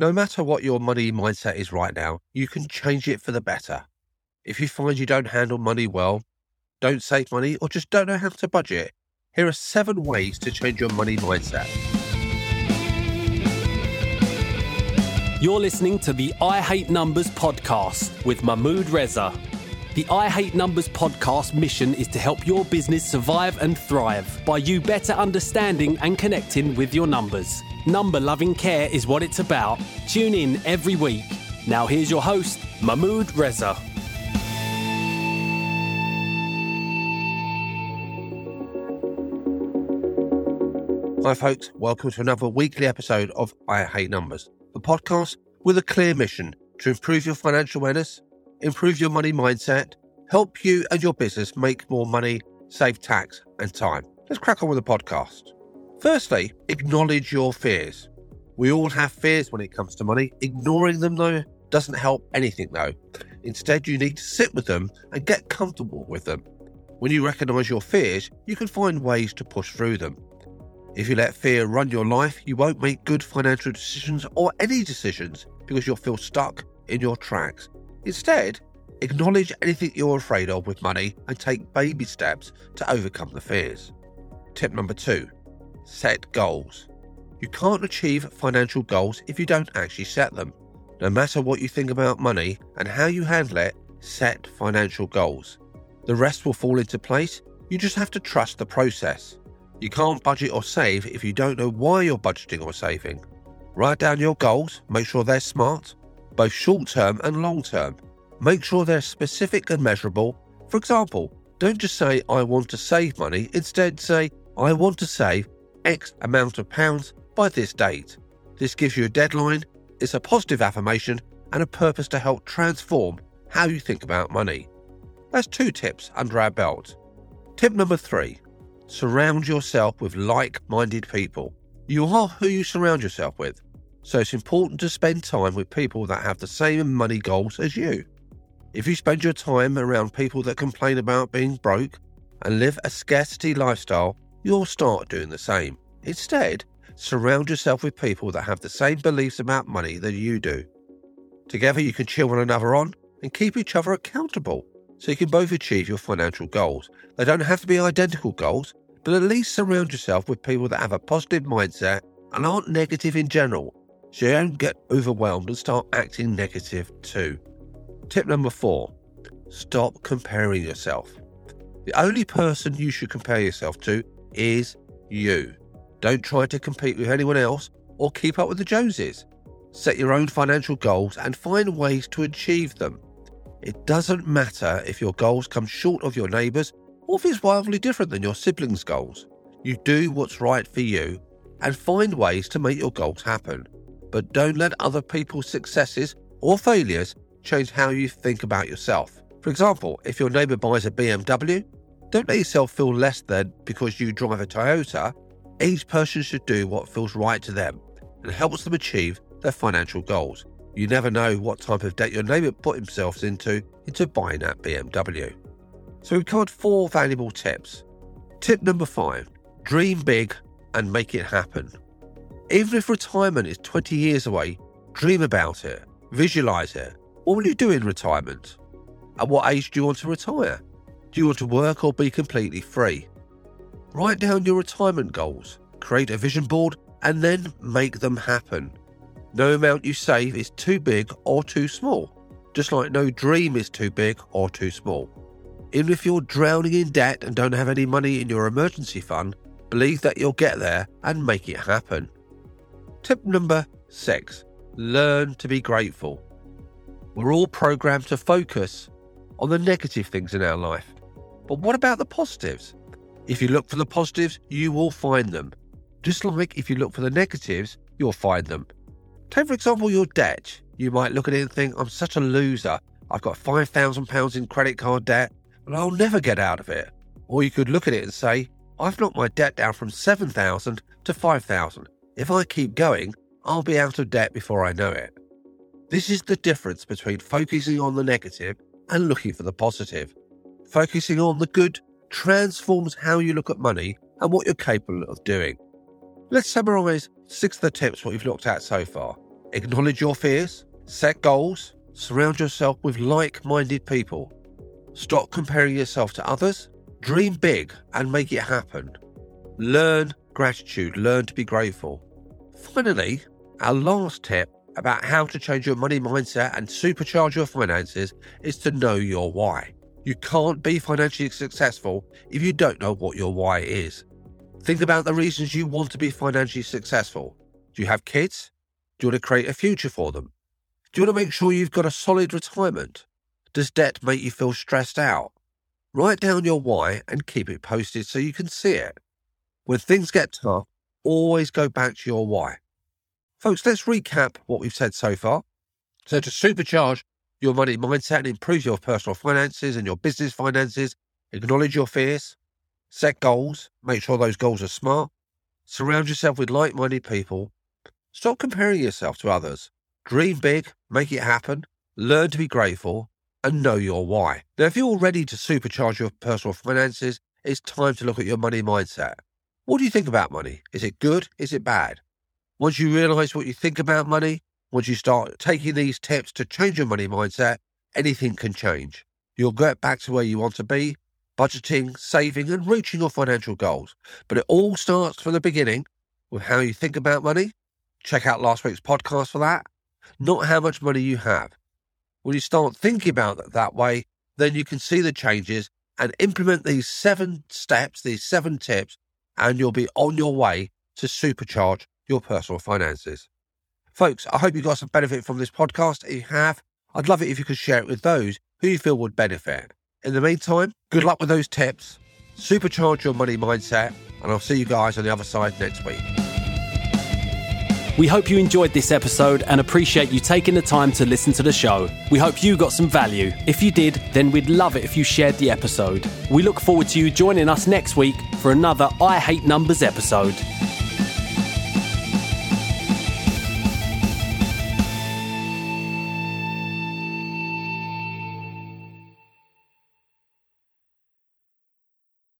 No matter what your money mindset is right now, you can change it for the better. If you find you don't handle money well, don't save money, or just don't know how to budget, here are seven ways to change your money mindset. You're listening to the I Hate Numbers podcast with Mahmood Reza. The I Hate Numbers podcast mission is to help your business survive and thrive by you better understanding and connecting with your numbers. Number loving care is what it's about. Tune in every week. Now, here's your host, Mahmood Reza. Hi, folks. Welcome to another weekly episode of I Hate Numbers, the podcast with a clear mission to improve your financial awareness, improve your money mindset, help you and your business make more money, save tax and time. Let's crack on with the podcast. Firstly, acknowledge your fears. We all have fears when it comes to money. Ignoring them, though, doesn't help anything, though. Instead, you need to sit with them and get comfortable with them. When you recognize your fears, you can find ways to push through them. If you let fear run your life, you won't make good financial decisions or any decisions because you'll feel stuck in your tracks. Instead, acknowledge anything you're afraid of with money and take baby steps to overcome the fears. Tip number two set goals. You can't achieve financial goals if you don't actually set them. No matter what you think about money and how you handle it, set financial goals. The rest will fall into place. You just have to trust the process. You can't budget or save if you don't know why you're budgeting or saving. Write down your goals, make sure they're smart, both short term and long term. Make sure they're specific and measurable. For example, don't just say, I want to save money, instead, say, I want to save X amount of pounds by this date. This gives you a deadline, it's a positive affirmation, and a purpose to help transform how you think about money. That's two tips under our belt. Tip number three surround yourself with like minded people. You are who you surround yourself with, so it's important to spend time with people that have the same money goals as you. If you spend your time around people that complain about being broke and live a scarcity lifestyle, you'll start doing the same. Instead, surround yourself with people that have the same beliefs about money that you do. Together, you can cheer one another on and keep each other accountable so you can both achieve your financial goals. They don't have to be identical goals, but at least surround yourself with people that have a positive mindset and aren't negative in general, so you don't get overwhelmed and start acting negative too. Tip number four stop comparing yourself. The only person you should compare yourself to is you. Don't try to compete with anyone else or keep up with the Joneses. Set your own financial goals and find ways to achieve them. It doesn't matter if your goals come short of your neighbours or if it's wildly different than your siblings' goals. You do what's right for you and find ways to make your goals happen. But don't let other people's successes or failures change how you think about yourself. For example, if your neighbour buys a BMW, don't let yourself feel less than because you drive a Toyota. Each person should do what feels right to them and helps them achieve their financial goals. You never know what type of debt your neighbour put himself into into buying that BMW. So we've covered four valuable tips. Tip number five dream big and make it happen. Even if retirement is 20 years away, dream about it, visualize it. What will you do in retirement? At what age do you want to retire? Do you want to work or be completely free? Write down your retirement goals, create a vision board, and then make them happen. No amount you save is too big or too small, just like no dream is too big or too small. Even if you're drowning in debt and don't have any money in your emergency fund, believe that you'll get there and make it happen. Tip number six learn to be grateful. We're all programmed to focus on the negative things in our life. But what about the positives? If you look for the positives, you will find them. Just like if you look for the negatives, you'll find them. Take, for example, your debt. You might look at it and think, I'm such a loser. I've got £5,000 in credit card debt and I'll never get out of it. Or you could look at it and say, I've knocked my debt down from 7,000 to 5,000. If I keep going, I'll be out of debt before I know it. This is the difference between focusing on the negative and looking for the positive. Focusing on the good transforms how you look at money and what you're capable of doing. Let's summarise six of the tips what we've looked at so far. Acknowledge your fears, set goals, surround yourself with like minded people. Stop comparing yourself to others, dream big and make it happen. Learn gratitude, learn to be grateful. Finally, our last tip about how to change your money mindset and supercharge your finances is to know your why. You can't be financially successful if you don't know what your why is. Think about the reasons you want to be financially successful. Do you have kids? Do you want to create a future for them? Do you want to make sure you've got a solid retirement? Does debt make you feel stressed out? Write down your why and keep it posted so you can see it. When things get tough, always go back to your why. Folks, let's recap what we've said so far. So, to supercharge your money mindset and improve your personal finances and your business finances, acknowledge your fears, set goals, make sure those goals are smart, surround yourself with like minded people, stop comparing yourself to others, dream big, make it happen, learn to be grateful, and know your why. Now, if you're ready to supercharge your personal finances, it's time to look at your money mindset. What do you think about money? Is it good? Is it bad? Once you realize what you think about money, once you start taking these tips to change your money mindset, anything can change. You'll get back to where you want to be, budgeting, saving, and reaching your financial goals. But it all starts from the beginning with how you think about money. Check out last week's podcast for that. Not how much money you have. When you start thinking about it that way, then you can see the changes and implement these seven steps, these seven tips, and you'll be on your way to supercharge your personal finances. Folks, I hope you got some benefit from this podcast. If you have, I'd love it if you could share it with those who you feel would benefit. In the meantime, good luck with those tips, supercharge your money mindset, and I'll see you guys on the other side next week. We hope you enjoyed this episode and appreciate you taking the time to listen to the show. We hope you got some value. If you did, then we'd love it if you shared the episode. We look forward to you joining us next week for another I Hate Numbers episode.